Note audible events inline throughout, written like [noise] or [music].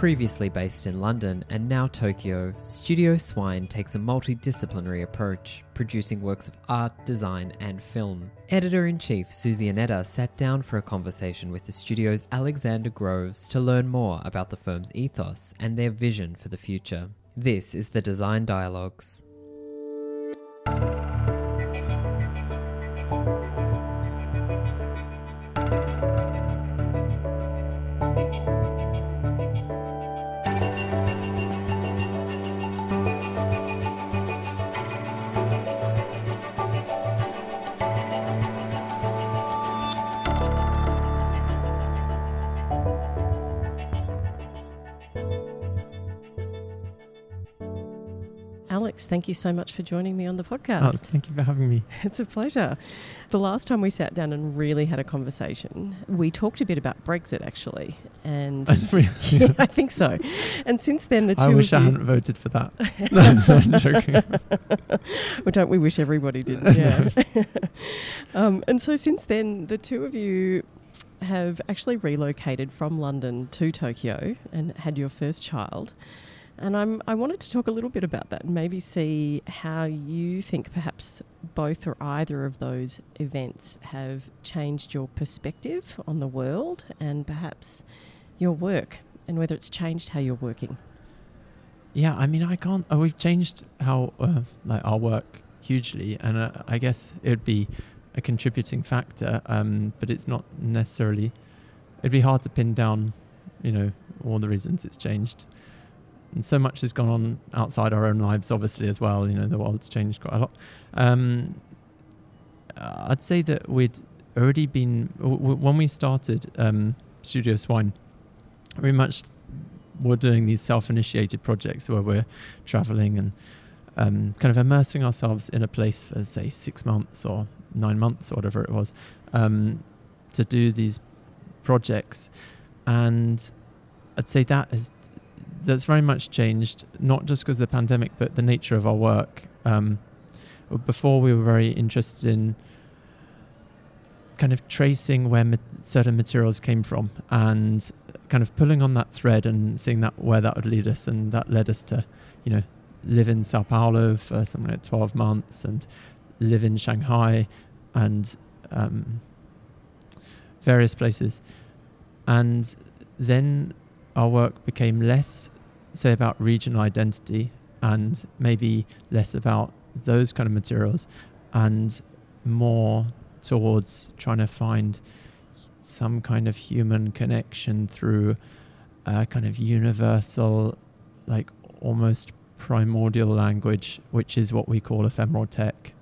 Previously based in London and now Tokyo, Studio Swine takes a multidisciplinary approach, producing works of art, design, and film. Editor in chief Suzy Annetta sat down for a conversation with the studio's Alexander Groves to learn more about the firm's ethos and their vision for the future. This is the Design Dialogues. Thank you so much for joining me on the Oh, podcast. thank you for having me. [laughs] It's a pleasure. The last time we sat down and really had a conversation, we talked a bit about Brexit actually. And [laughs] [laughs] yeah, I think so. And since then, the two I wish I hadn't voted for that. no, I'm I'm joking. well, don't we wish everybody did? Yeah. um, and so since then, the two of you have actually relocated from London to Tokyo and had your first child. And I'm, I wanted to talk a little bit about that and maybe see how you think perhaps both or either of those events have changed your perspective on the world and perhaps your work and whether it's changed how you're working. Yeah, I mean, I can't. Oh, we've changed how uh, like our work hugely, and uh, I guess it would be a contributing factor. Um, but it's not necessarily. It'd be hard to pin down, you know, all the reasons it's changed. And so much has gone on outside our own lives, obviously, as well. You know, the world's changed quite a lot. Um, uh, I'd say that we'd already been w- when we started um, Studio Swine. Very much we're doing these self-initiated projects where we're traveling and um, kind of immersing ourselves in a place for say six months or nine months or whatever it was um, to do these projects and i'd say that has that's very much changed not just because of the pandemic but the nature of our work. Um, before we were very interested in kind of tracing where ma- certain materials came from and kind of pulling on that thread and seeing that where that would lead us and that led us to you know live in sao paulo for something like 12 months and live in shanghai and um, various places. And then our work became less say about regional identity and maybe less about those kind of materials and more towards trying to find some kind of human connection through a kind of universal, like almost primordial language, which is what we call ephemeral tech.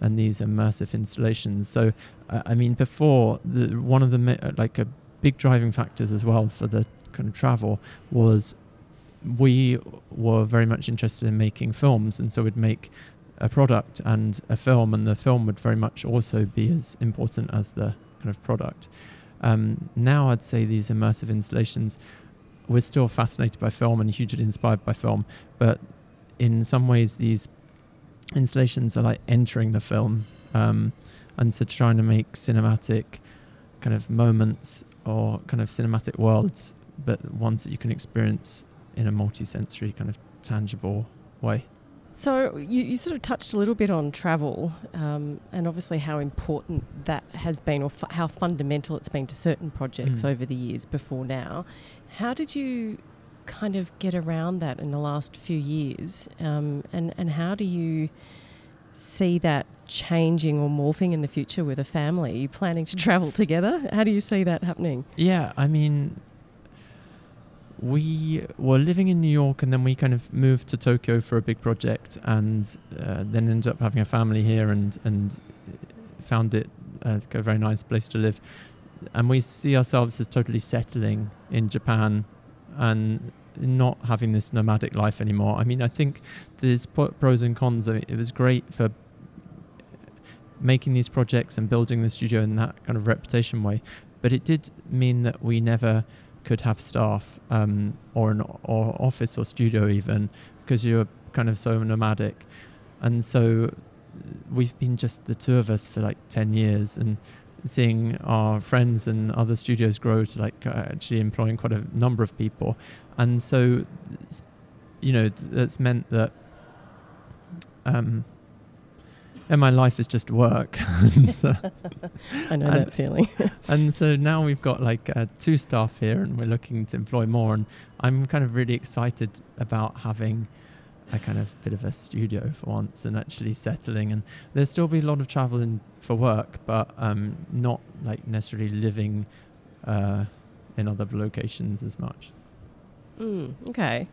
And these immersive installations. So, uh, I mean, before the one of the like a big driving factors as well for the kind of travel was we were very much interested in making films, and so we'd make a product and a film, and the film would very much also be as important as the kind of product. Um, now, I'd say these immersive installations, we're still fascinated by film and hugely inspired by film, but in some ways, these installations are like entering the film, um, and so trying to make cinematic kind of moments or kind of cinematic worlds, but ones that you can experience in a multi-sensory kind of tangible way. So you, you sort of touched a little bit on travel um, and obviously how important that has been or fu- how fundamental it's been to certain projects Mm. over the years before now. How did you kind of get around that in the last few years um, and, and how do you see that changing or morphing in the future with a family? Are you planning to travel together? How do you see that happening? Yeah, I mean, we were living in New York and then we kind of moved to Tokyo for a big project and uh, then ended up having a family here and, and found it uh, a very nice place to live. And we see ourselves as totally settling in Japan and not having this nomadic life anymore. I mean, I think there's pros and cons. I mean, it was great for making these projects and building the studio in that kind of reputation way, but it did mean that we never could have staff um, or an or office or studio even because you're kind of so nomadic, and so we've been just the two of us for like ten years, and seeing our friends and other studios grow to like uh, actually employing quite a number of people, and so you know th- that's meant that um, and my life is just work. [laughs] So- I know And- that feeling. [laughs] and so now we've got like uh, two staff here and we're looking to employ more and i'm kind of really excited about having a kind of bit of a studio for once and actually settling and there'll still be a lot of travel in for work but um, not like necessarily living uh, in other locations as much Mm, okay.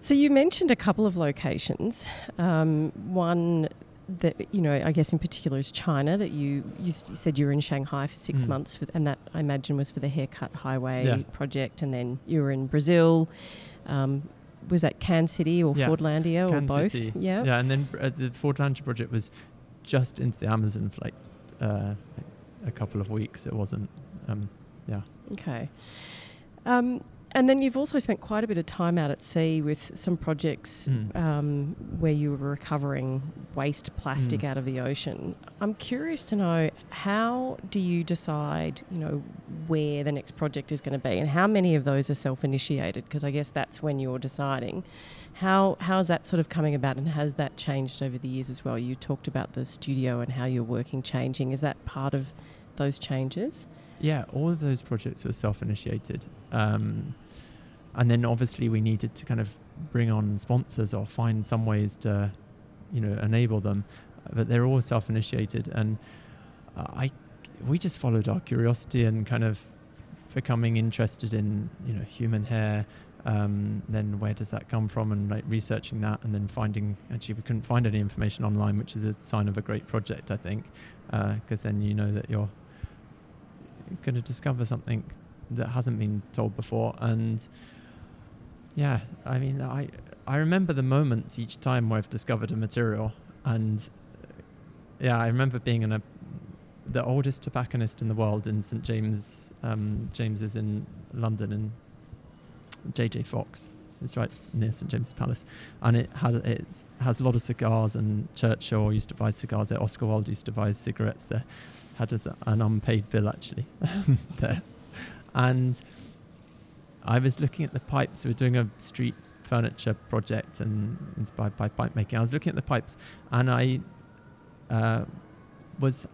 So you mentioned a couple of locations. Um, one that you know, I guess in particular is China. That you you, s- you said you were in Shanghai for six Mm. months, for, and that I imagine was for the Haircut Highway Yeah. project. And then you were in Brazil. Um, was that Can City or Yeah. Fordlandia or Can both? City. Yeah. yeah and then uh, the Fordlandia project was just into the amazon for like uh, a couple of weeks it wasn't um, yeah Okay. Um, and then you've also spent quite a bit of time out at sea with some projects Mm. um, where you were recovering waste plastic Mm. out of the ocean. I'm curious to know how do you decide, you know, where the next project is going to be, and how many of those are self-initiated? Because I guess that's when you're deciding. How how's that sort of coming about, and has that changed over the years as well? You talked about the studio and how you're working changing. Is that part of those changes? Yeah, all of those projects were self-initiated, um, and then obviously we needed to kind of bring on sponsors or find some ways to, you know, enable them. But they're all self-initiated, and uh, I, we just followed our curiosity and kind of becoming interested in, you know, human hair. Um, then where does that come from, and like researching that, and then finding actually we couldn't find any information online, which is a sign of a great project, I think, because then you know that you're going to discover something that hasn't been told before and yeah i mean i i remember the moments each time where i've discovered a material and yeah i remember being in a the oldest tobacconist in the world in st james um, james is in london and jj fox. It's right near st james's palace. And it had it has a lot of cigars and churchill used to buy cigars there oscar wilde used to buy cigarettes there had a, an unpaid bill actually [laughs] there. And I was looking at the pipes. We were doing a street furniture project and inspired by pipe making. I was looking at the pipes and I uh, was.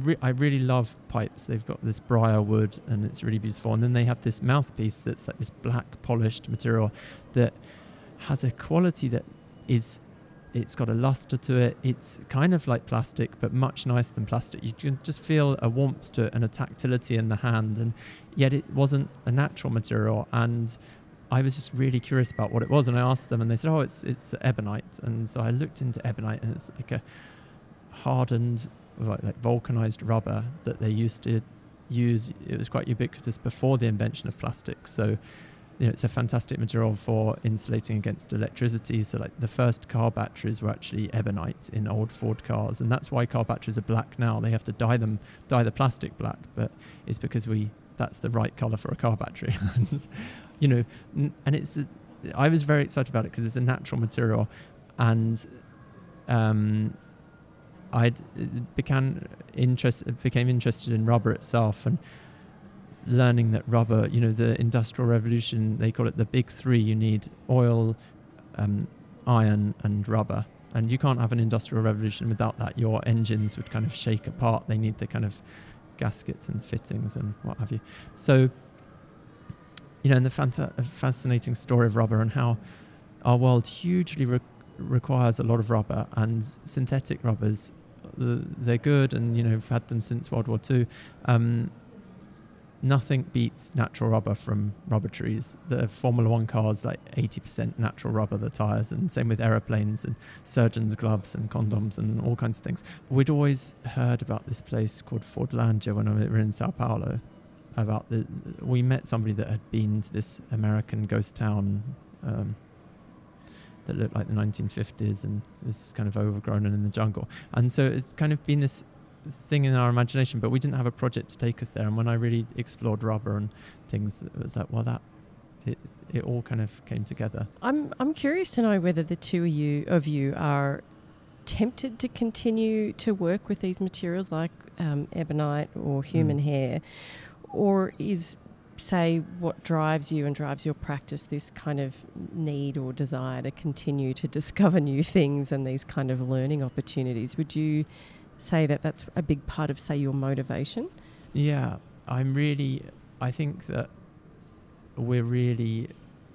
Re- I really love pipes. They've got this briar wood and it's really beautiful. And then they have this mouthpiece that's like this black polished material that has a quality that is it's got a luster to it. It's kind of like plastic, but much nicer than plastic. You can just feel a warmth to it and a tactility in the hand, and yet it wasn't a natural material. And I was just really curious about what it was, and I asked them, and they said, "Oh, it's it's ebonite." And so I looked into ebonite, and it's like a hardened, like, like vulcanized rubber that they used to use. It was quite ubiquitous before the invention of plastic. So you know, it's a fantastic material for insulating against electricity. So, like the first car batteries were actually ebonite in old Ford cars, and that's why car batteries are black now. They have to dye them, dye the plastic black, but it's because we that's the right color for a car battery. [laughs] you know, and it's a, I was very excited about it because it's a natural material, and um, I began interest became interested in rubber itself and learning that rubber, you know, the industrial revolution, they call it the big three. You need oil, um, iron, and rubber. And you can't have an industrial revolution without that. Your engines would kind of shake apart. They need the kind of gaskets and fittings and what have you. So, you know, and the fanta- fascinating story of rubber and how our world hugely re- requires a lot of rubber and synthetic rubbers. uh, They're good, and you know, we've had them since World War II. Um, nothing beats natural rubber from rubber trees. The Formula One cars, like 80% natural rubber, the tires, and same with aeroplanes and surgeons' gloves and condoms and all kinds of things. We'd always heard about this place called Fordlandia when we were in Sao Paulo. About the, we met somebody that had been to this American ghost town um, that looked like the 1950s and was kind of overgrown and in the jungle. And so it's kind of been this thing in our imagination, but we didn't have a project to take us there. And when I really explored rubber and things, it was like, well, that it, it all kind of came together. I'm I'm curious to know whether the two of you of you are tempted to continue to work with these materials like um, ebonite or human Mm. hair, or is say what drives you and drives your practice this kind of need or desire to continue to [laughs] discover new things and these kind of learning opportunities? Would you say that that's a big part of say your motivation? Yeah, I'm really. I think that we're really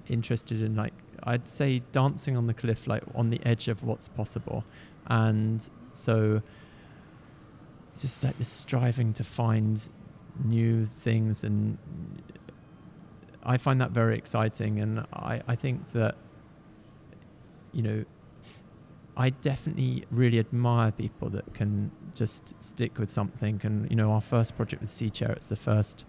interested in like I'd say dancing on the cliff, like on the edge of what's possible, and so it's just like this striving to find new things, and I find that very exciting, and I I think that you know. I definitely really admire people that can just stick with something. And you know, our first project with Sea Chair, it's the first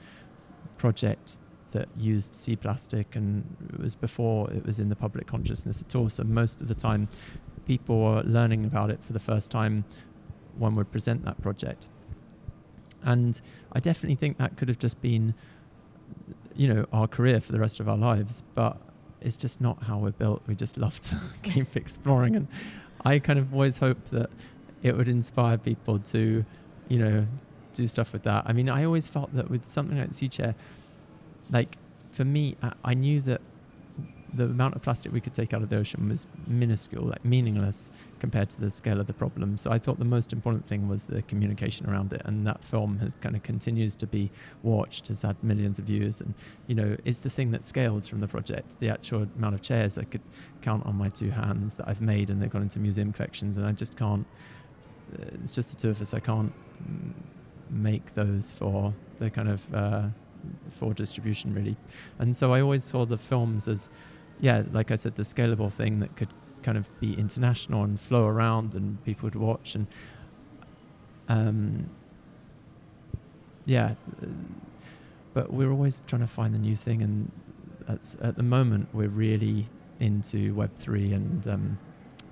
project that used sea plastic, and it was before it was in the public consciousness at all. So most of the time, people were learning about it for the first time. One would present that project, and I definitely think that could have just been, you know, our career for the rest of our lives. But it's just not how we're built. We just love to [laughs] keep exploring and I kind of always hope that it would inspire people to, you know, do stuff with that. I mean, I always felt that with something like Sea Chair, like for me, I, I knew that the amount of plastic we could take out of the ocean was minuscule, like meaningless compared to the scale of the problem. So I thought the most important thing was the communication around it, and that film has kind of continues to be watched, has had millions of views, and you know is the thing that scales from the project. The actual amount of chairs I could count on my two hands that I've made, and they've gone into museum collections, and I just can't. uh, It's just the two of us. I can't make those for the kind of uh, for distribution really, and so I always saw the films as yeah, like I said, the scalable thing that could kind of be international and flow around and people would watch and um, yeah, uh, but we're always trying to find the new thing and at the moment we're really into Web three and um,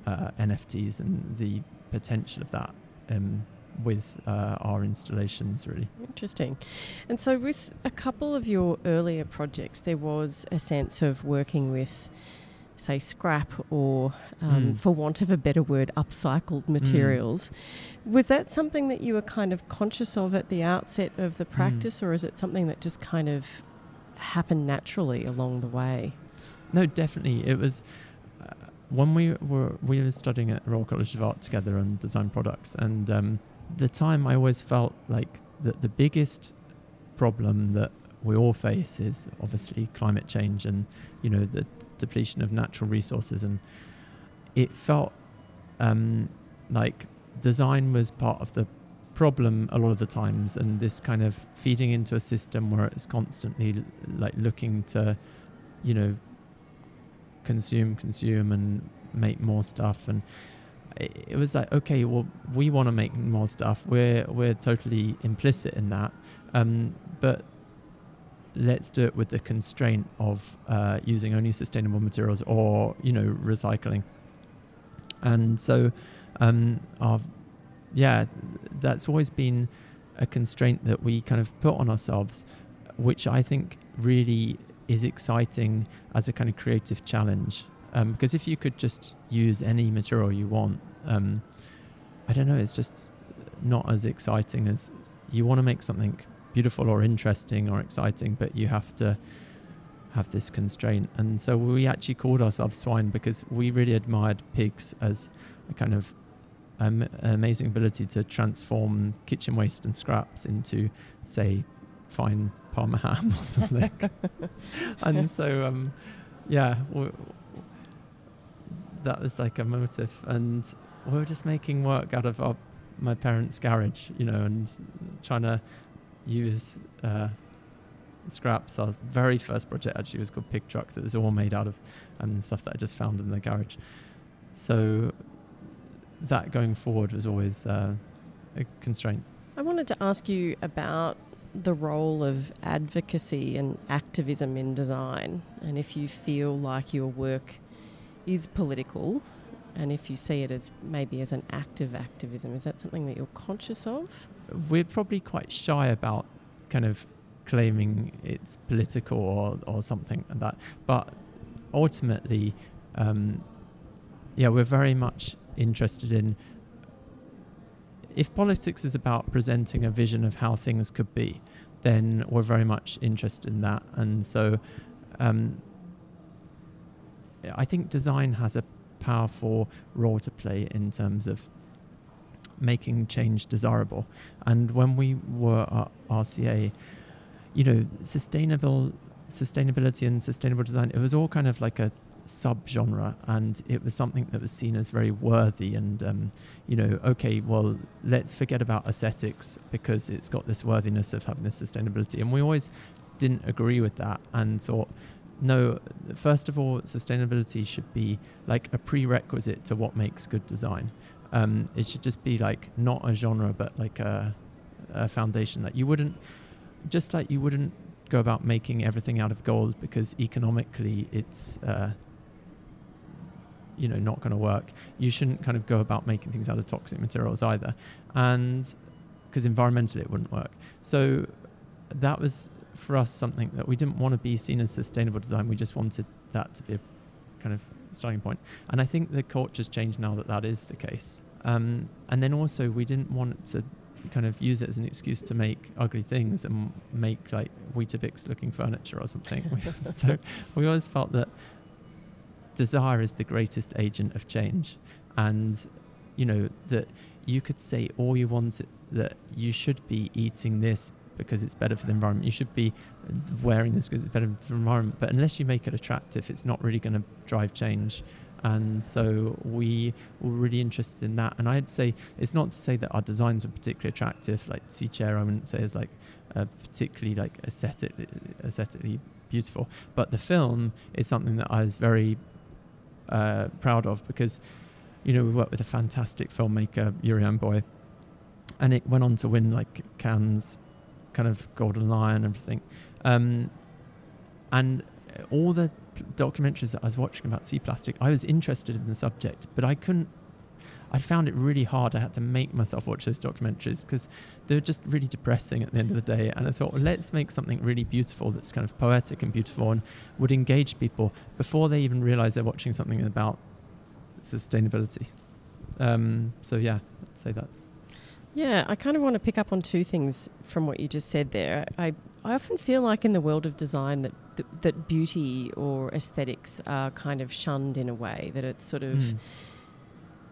uh, NFTs and the potential of that um, with uh, our installations really. Interesting. And so, with a couple of your earlier projects, there was a sense of working with, say, scrap or, um, Mm. for want of a better word, upcycled materials. Was that something that you were kind of conscious of at the outset of the practice, or is it something that just kind of happened naturally along the way? No, definitely. It was uh, when we were we were studying at Royal College of Art together and design products, and um, the time I always felt like that the biggest problem that we all face is obviously climate change and you know the depletion of natural resources, and it felt um, like design was part of the problem a lot of the times. And this kind of feeding into a system where it's constantly l- like looking to you know consume consume and make more stuff. And it, was like okay well we want to make more stuff. We're we're totally implicit in that. Um, but let's do it with the constraint of uh, using only sustainable materials or you know recycling. And so um, our yeah that's always been a constraint that we kind of put on ourselves which i think really is exciting as a kind of creative challenge. Um, because if you could just use any material you want, um, I don't know, it's just not as exciting as you want to make something beautiful or interesting or exciting, but you have to have this constraint. And so we actually called ourselves swine because we really admired pigs as a kind of um, amazing ability to transform kitchen waste and scraps into, say, fine Parma [laughs] ham or something. [laughs] and so, um, yeah, w- that was like a motive. And we were just making work out of our, my parents' garage, you know, and trying to use uh, scraps. Our very first project actually was called Pig Truck, that was all made out of um, stuff that I just found in the garage. So that going forward was always uh, a constraint. I wanted to ask you about the role of advocacy and activism in design, and if you feel like your work is political, and if you see it as maybe as an active activism, is that something that you're conscious of? We're probably quite shy about kind of claiming it's political or, or something like that. But ultimately, um, yeah, we're very much interested in if politics is about presenting a vision of how things could be, then we're very much interested in that. And so, um, I think design has a powerful role to play in terms of making change desirable. And when we were at RCA, you know, sustainable sustainability and sustainable design, it was all kind of like a subgenre and it was something that was seen as very worthy and um, you know okay well let's forget about aesthetics because it's got this worthiness of having this sustainability and we always didn't agree with that and thought no first of all sustainability should be like a prerequisite to what makes good design. Um, it should just be like not a genre but like a, a foundation that you wouldn't just like you wouldn't go about making everything out of gold because economically it's uh, you know not going to work. You shouldn't kind of go about making things out of toxic materials either. And because environmentally it wouldn't work. So that was for us something that we didn't want to be seen as sustainable design we just wanted that to be a kind of starting point. and i think the culture's changed now that that is the case um, and then also we didn't want to kind of use it as an excuse to make ugly things and make like Weetabix looking furniture or something. [laughs] so we always felt that desire is the greatest agent of change. And, you know, that you could say all you want that you should be eating this because it's better for the environment. You should be wearing this because it's better for the environment. But unless you make it attractive, it's not really going to drive change and so we were really interested in that. And I'd say it's not to say that our designs were particularly attractive. Like Sea Chair, I wouldn't say is like uh, particularly like aesthetic, aesthetically beautiful. But the film is something that I was very uh, proud of because you know we worked with a fantastic filmmaker, Juriaan Booij, and it went on to win like Cannes kind of Golden Lion and everything. Um, and all the documentaries that I was watching about sea plastic, I was interested in the subject, but I couldn't. I found it really hard. I had to make myself watch those documentaries because they were just really depressing at the end of the day. And I thought, let's make something really beautiful that's kind of poetic and beautiful and would engage people before they even realize they're watching something about sustainability. Um, so, yeah, I'd say that's. Yeah, I kind of want to pick up on two things from what you just said there. I, I often feel like in the world of design that that, that beauty or aesthetics are kind of shunned in a way that it's sort of mm.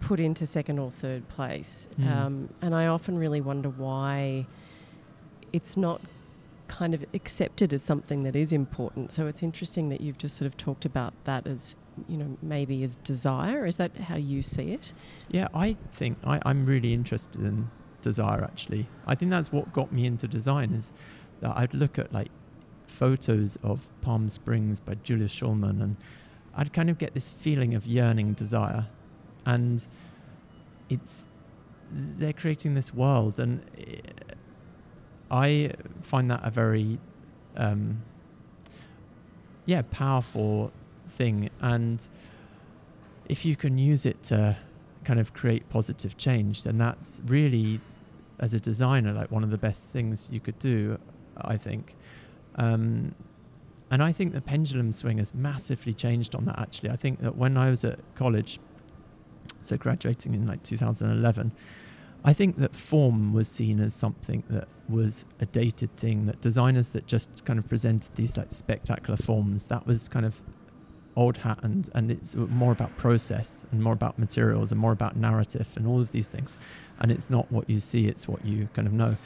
put into second or third place. Mm. Um, and I often really wonder why it's not kind of accepted as something that is important. So it's interesting that you've just sort of talked about that as you know maybe as desire. Is that how you see it? Yeah, I think I, I'm really interested in desire. Actually, I think that's what got me into design. Is that I'd look at like photos of Palm Springs by Julius Shulman, and I'd kind of get this feeling of yearning desire. And it's they're creating this world, and I find that a very um, yeah powerful thing. And if you can use it to kind of create positive change, then that's really, as a designer, like one of the best things you could do. I think. Um, and I think the pendulum swing has massively changed on that. Actually, I think that when I was at college, so graduating in like 2011, I think that form was seen as something that was a dated thing. That designers that just kind of presented these like spectacular forms, that was kind of old hat, and and it's more about process and more about materials and more about narrative and all of these things. And it's not what you see; it's what you kind of know.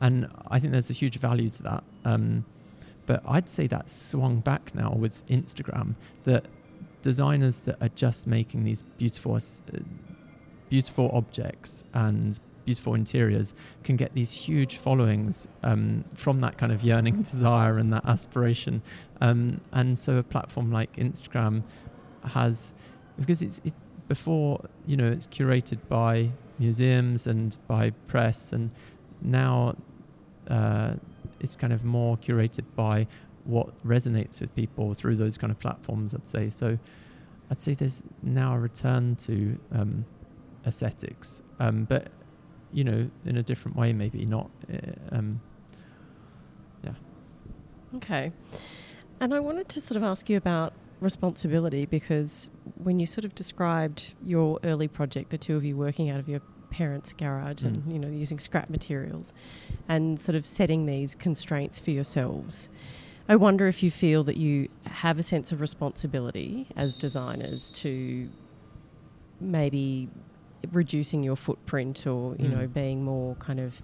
And I think there's a huge value to that. Um, but I'd say that's swung back now with Instagram. That designers that are just making these beautiful, uh, beautiful objects and beautiful interiors can get these huge followings um, from that kind of yearning [laughs] desire and that aspiration. Um, and so a platform like Instagram has, because it's, it's before, you know, it's curated by museums and by press, and now uh, it's kind of more curated by what resonates with people through those kind of platforms. I'd say so. I'd say there's now a return to um, aesthetics, um, but you know, in a different way, maybe not. Uh, um, yeah. Okay. And I wanted to sort of ask you about responsibility because when you sort of described your early project, the two of you working out of your parents' garage and Mm. you know using scrap materials, and sort of setting these constraints for yourselves. I wonder if you feel that you have a sense of responsibility as designers to maybe reducing your footprint or you Mm. know being more kind of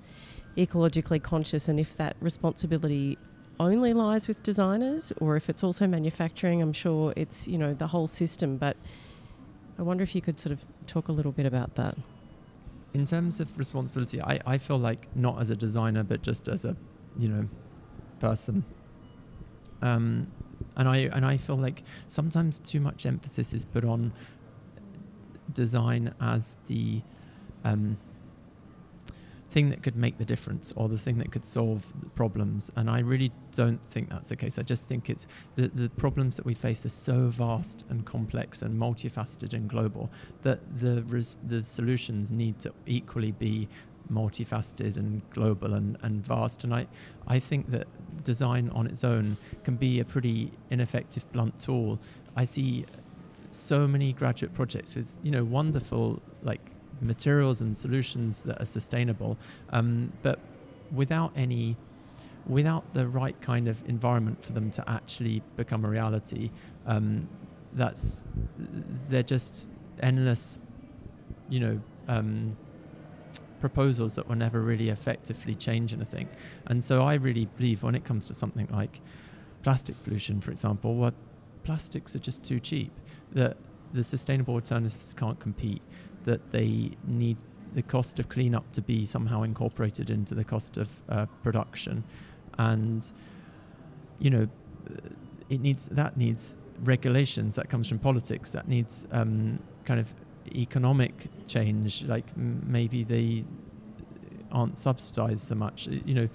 ecologically conscious and if that responsibility only lies with designers or if it's also manufacturing i'm sure it's you know the whole system but i wonder if you could sort of talk a little bit about that in terms of responsibility, I, I feel like not as a designer, but just as a, you know, person. Um, and I and I feel like sometimes too much emphasis is put on design as the um, thing that could make the difference or the thing that could solve the problems. And I really don't think that's the case. I just think it's the, the problems that we face are so vast and complex and multifaceted and global that the res- the solutions need to equally be multifaceted and global and, and vast. And I, I think that design on its own can be a pretty ineffective blunt tool. I see so many graduate projects with you know wonderful like materials and solutions that are sustainable, um, but without any without the right kind of environment for them to actually become a reality, um, that's they're just endless, you know, um, proposals that will never really effectively change anything. And so I really believe when it comes to something like plastic pollution, for example, what plastics are just too cheap. That the sustainable alternatives can't compete. That they need the cost of cleanup to be somehow incorporated into the cost of uh, production, and you know, it needs that needs regulations that comes from politics that needs um, kind of economic change like m- maybe they aren't subsidized so much you know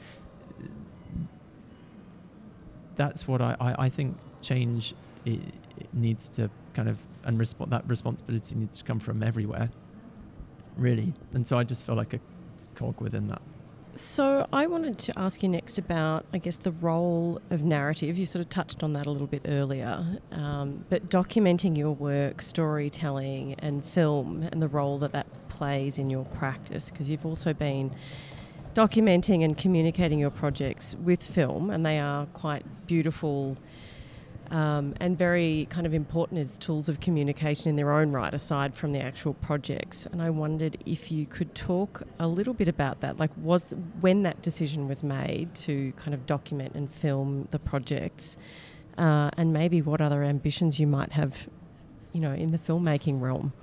that's what I, I, I think change i it needs to kind of and resp- that responsibility needs to come from everywhere really and so I just feel like a cog within that So I wanted to ask you next about, I guess, the role of narrative. You sort of touched on that a little bit earlier, um, but documenting your work, storytelling, and film, and the role that that plays in your practice, because you've also been documenting and communicating your projects with film, and they are quite beautiful. Um, and very kind of important as tools of communication in their own right, aside from the actual projects. And I wondered if you could talk a little bit about that. Like, was when that decision was made to kind of document and film the projects, uh, and maybe what other ambitions you might have, you know, in the filmmaking realm.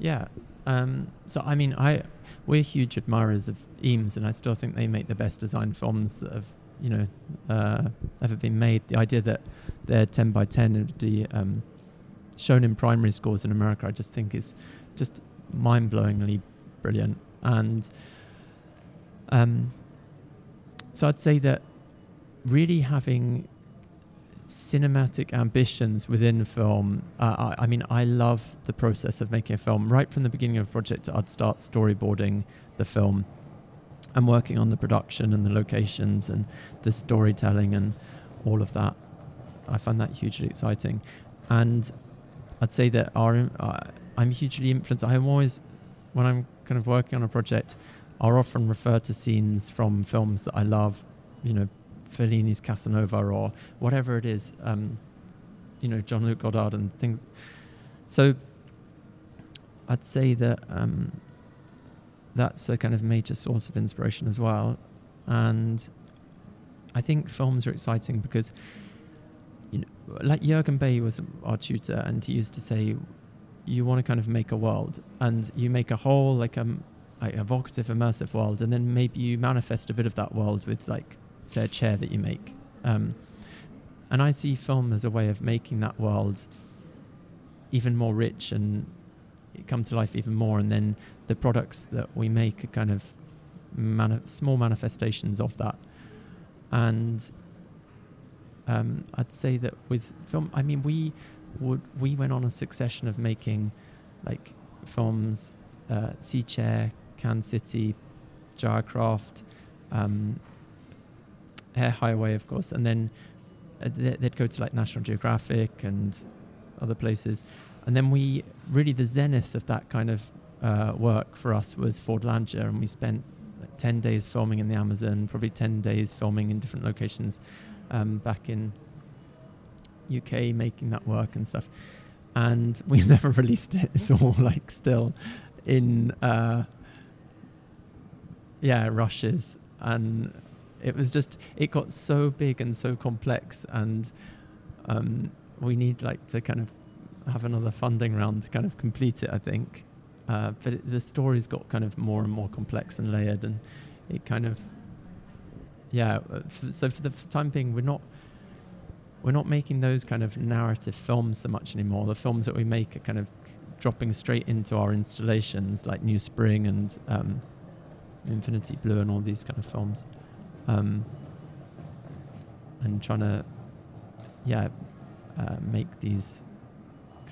Yeah. Um, so I mean, I we're huge admirers of Eames, and I still think they make the best designed films that have you know uh, ever been made. The idea that they're ten by ten and the um, shown in primary schools in America, I just think is just mind blowingly brilliant. And um, so I'd say that really having cinematic ambitions within film. Uh, I, I mean, I love the process of making a film. Right from the beginning of a project, I'd start storyboarding the film and working on the production and the locations and the storytelling and all of that. I find that hugely exciting. And I'd say that our, uh, I'm hugely influenced. I'm always, when I'm kind of working on a project, I'll often refer to scenes from films that I love, you know, Fellini's Casanova or whatever it is, um, you know, Jean-Luc Godard and things. So I'd say that um, that's a kind of major source of inspiration as well. And I think films are exciting because, you know, like Jürgen Bey was our tutor, and he used to say, you want to kind of make a world, and you make a whole like a, like evocative, immersive world, and then maybe you manifest a bit of that world with like say a chair that you make. Um, and I see film as a way of making that world even more rich and come to life even more. And then the products that we make are kind of mani- small manifestations of that. And um, I'd say that with film, I mean, we would we went on a succession of making like films, uh, Sea Chair, Can City, Gyrecraft, um, Hair Highway, of course, and then uh, they'd go to like National Geographic and other places, and then we really the zenith of that kind of uh, work for us was Ford Fordlandia, and we spent like 10 days filming in the Amazon, probably 10 days filming in different locations um, back in UK, making that work and stuff. And [laughs] we never released it. It's all like still in, uh, yeah, rushes. And it was just, it got so big and so complex. And um, we need like to kind of have another funding round to kind of complete it, I think. Uh, but it, the story's got kind of more and more complex and layered, and it kind of, yeah. uh, f- So for the time being, we're not we're not making those kind of narrative films so much anymore. The films that we make are kind of dropping straight into our installations, like New Spring and um, Infinity Blue, and all these kind of films, um, and trying to, yeah, uh, make these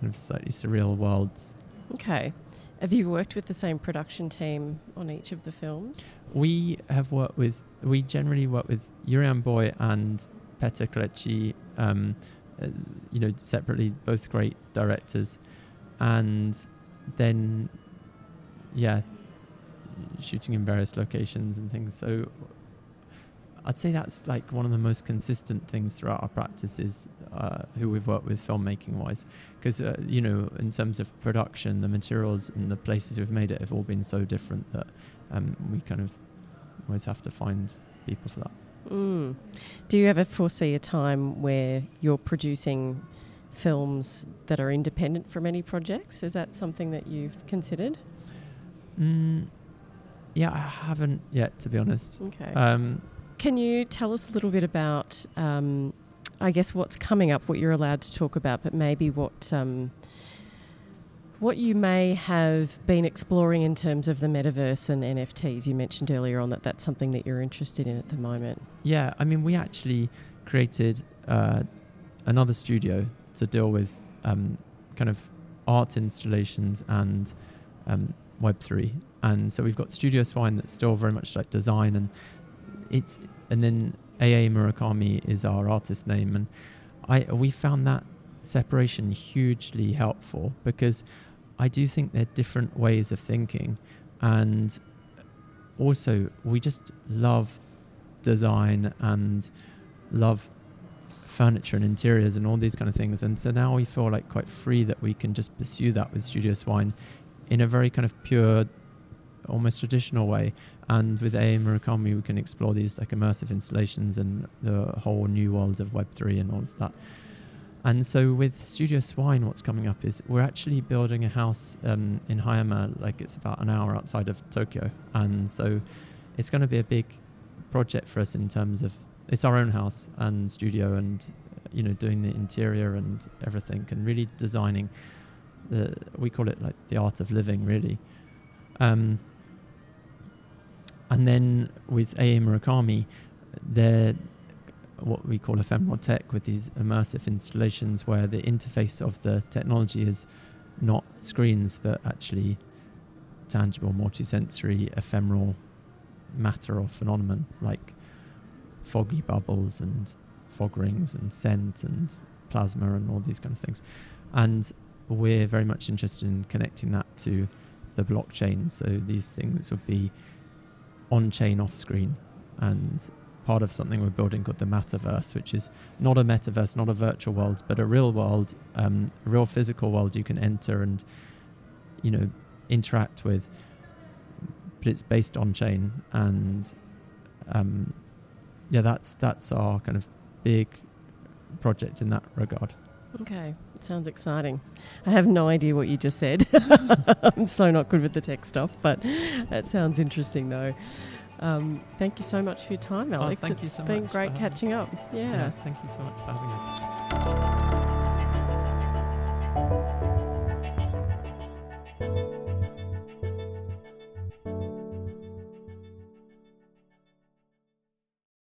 kind of slightly surreal worlds. Okay. Have you worked with the same production team on each of the films? We have worked with, we generally work with Juriaan Booij and Peter Kalechi, um, uh, you know, separately, both great directors. And then, yeah, shooting in various locations and things. So I'd say that's like one of the most consistent things throughout our practice is uh, who we've worked with filmmaking wise. Because, uh, you know, in terms of production, the materials and the places we've made it have all been so different that um, we kind of always have to find people for that. Mm. Do you ever foresee a time where you're producing films that are independent from any projects? Is that something that you've considered? Mm, yeah, I haven't yet, to be honest. Okay. Um, Can you tell us a little bit about, um, I guess, what's coming up, what you're allowed to talk about, but maybe what um, what you may have been exploring in terms of the metaverse and NFTs? You mentioned earlier on that that's something that you're interested in at the moment. Yeah, I mean, we actually created uh, another studio to deal with um, kind of art installations and um, Web3. And so we've got Studio Swine that's still very much like design, and it's and then AA Murakami is our artist name, and I we found that separation hugely helpful because I do think they're different ways of thinking, and also we just love design and love furniture and interiors and all these kind of things. And so now we feel like quite free that we can just pursue that with Studio Swine in a very kind of pure, almost traditional way. And with AA Murakami, we can explore these like immersive installations and the whole new world of Web3 and all of that. And so with Studio Swine, what's coming up is we're actually building a house um, in Hayama, like it's about an hour outside of Tokyo. And so it's going to be a big project for us in terms of it's our own house and studio and you know doing the interior and everything and really designing the we call it like the art of living really um, and then with AA Murakami they're what we call ephemeral tech with these immersive installations where the interface of the technology is not screens but actually tangible multisensory ephemeral matter or phenomenon like foggy bubbles and fog rings and scent and plasma and all these kind of things. And we're very much interested in connecting that to the blockchain. So these things would be on chain, off screen, and part of something we're building called the metaverse, which is not a metaverse, not a virtual world, but a real world, um, a real physical world you can enter and you know interact with. But it's based on chain, and um, yeah, that's that's our kind of big project in that regard. Okay, it sounds exciting. I have no idea what you just said. [laughs] I'm so not good with the tech stuff, but that sounds interesting though. Um, thank you so much for your time, Alex. Oh, thank you It's so been great catching up. Yeah. Thank you so much for having us.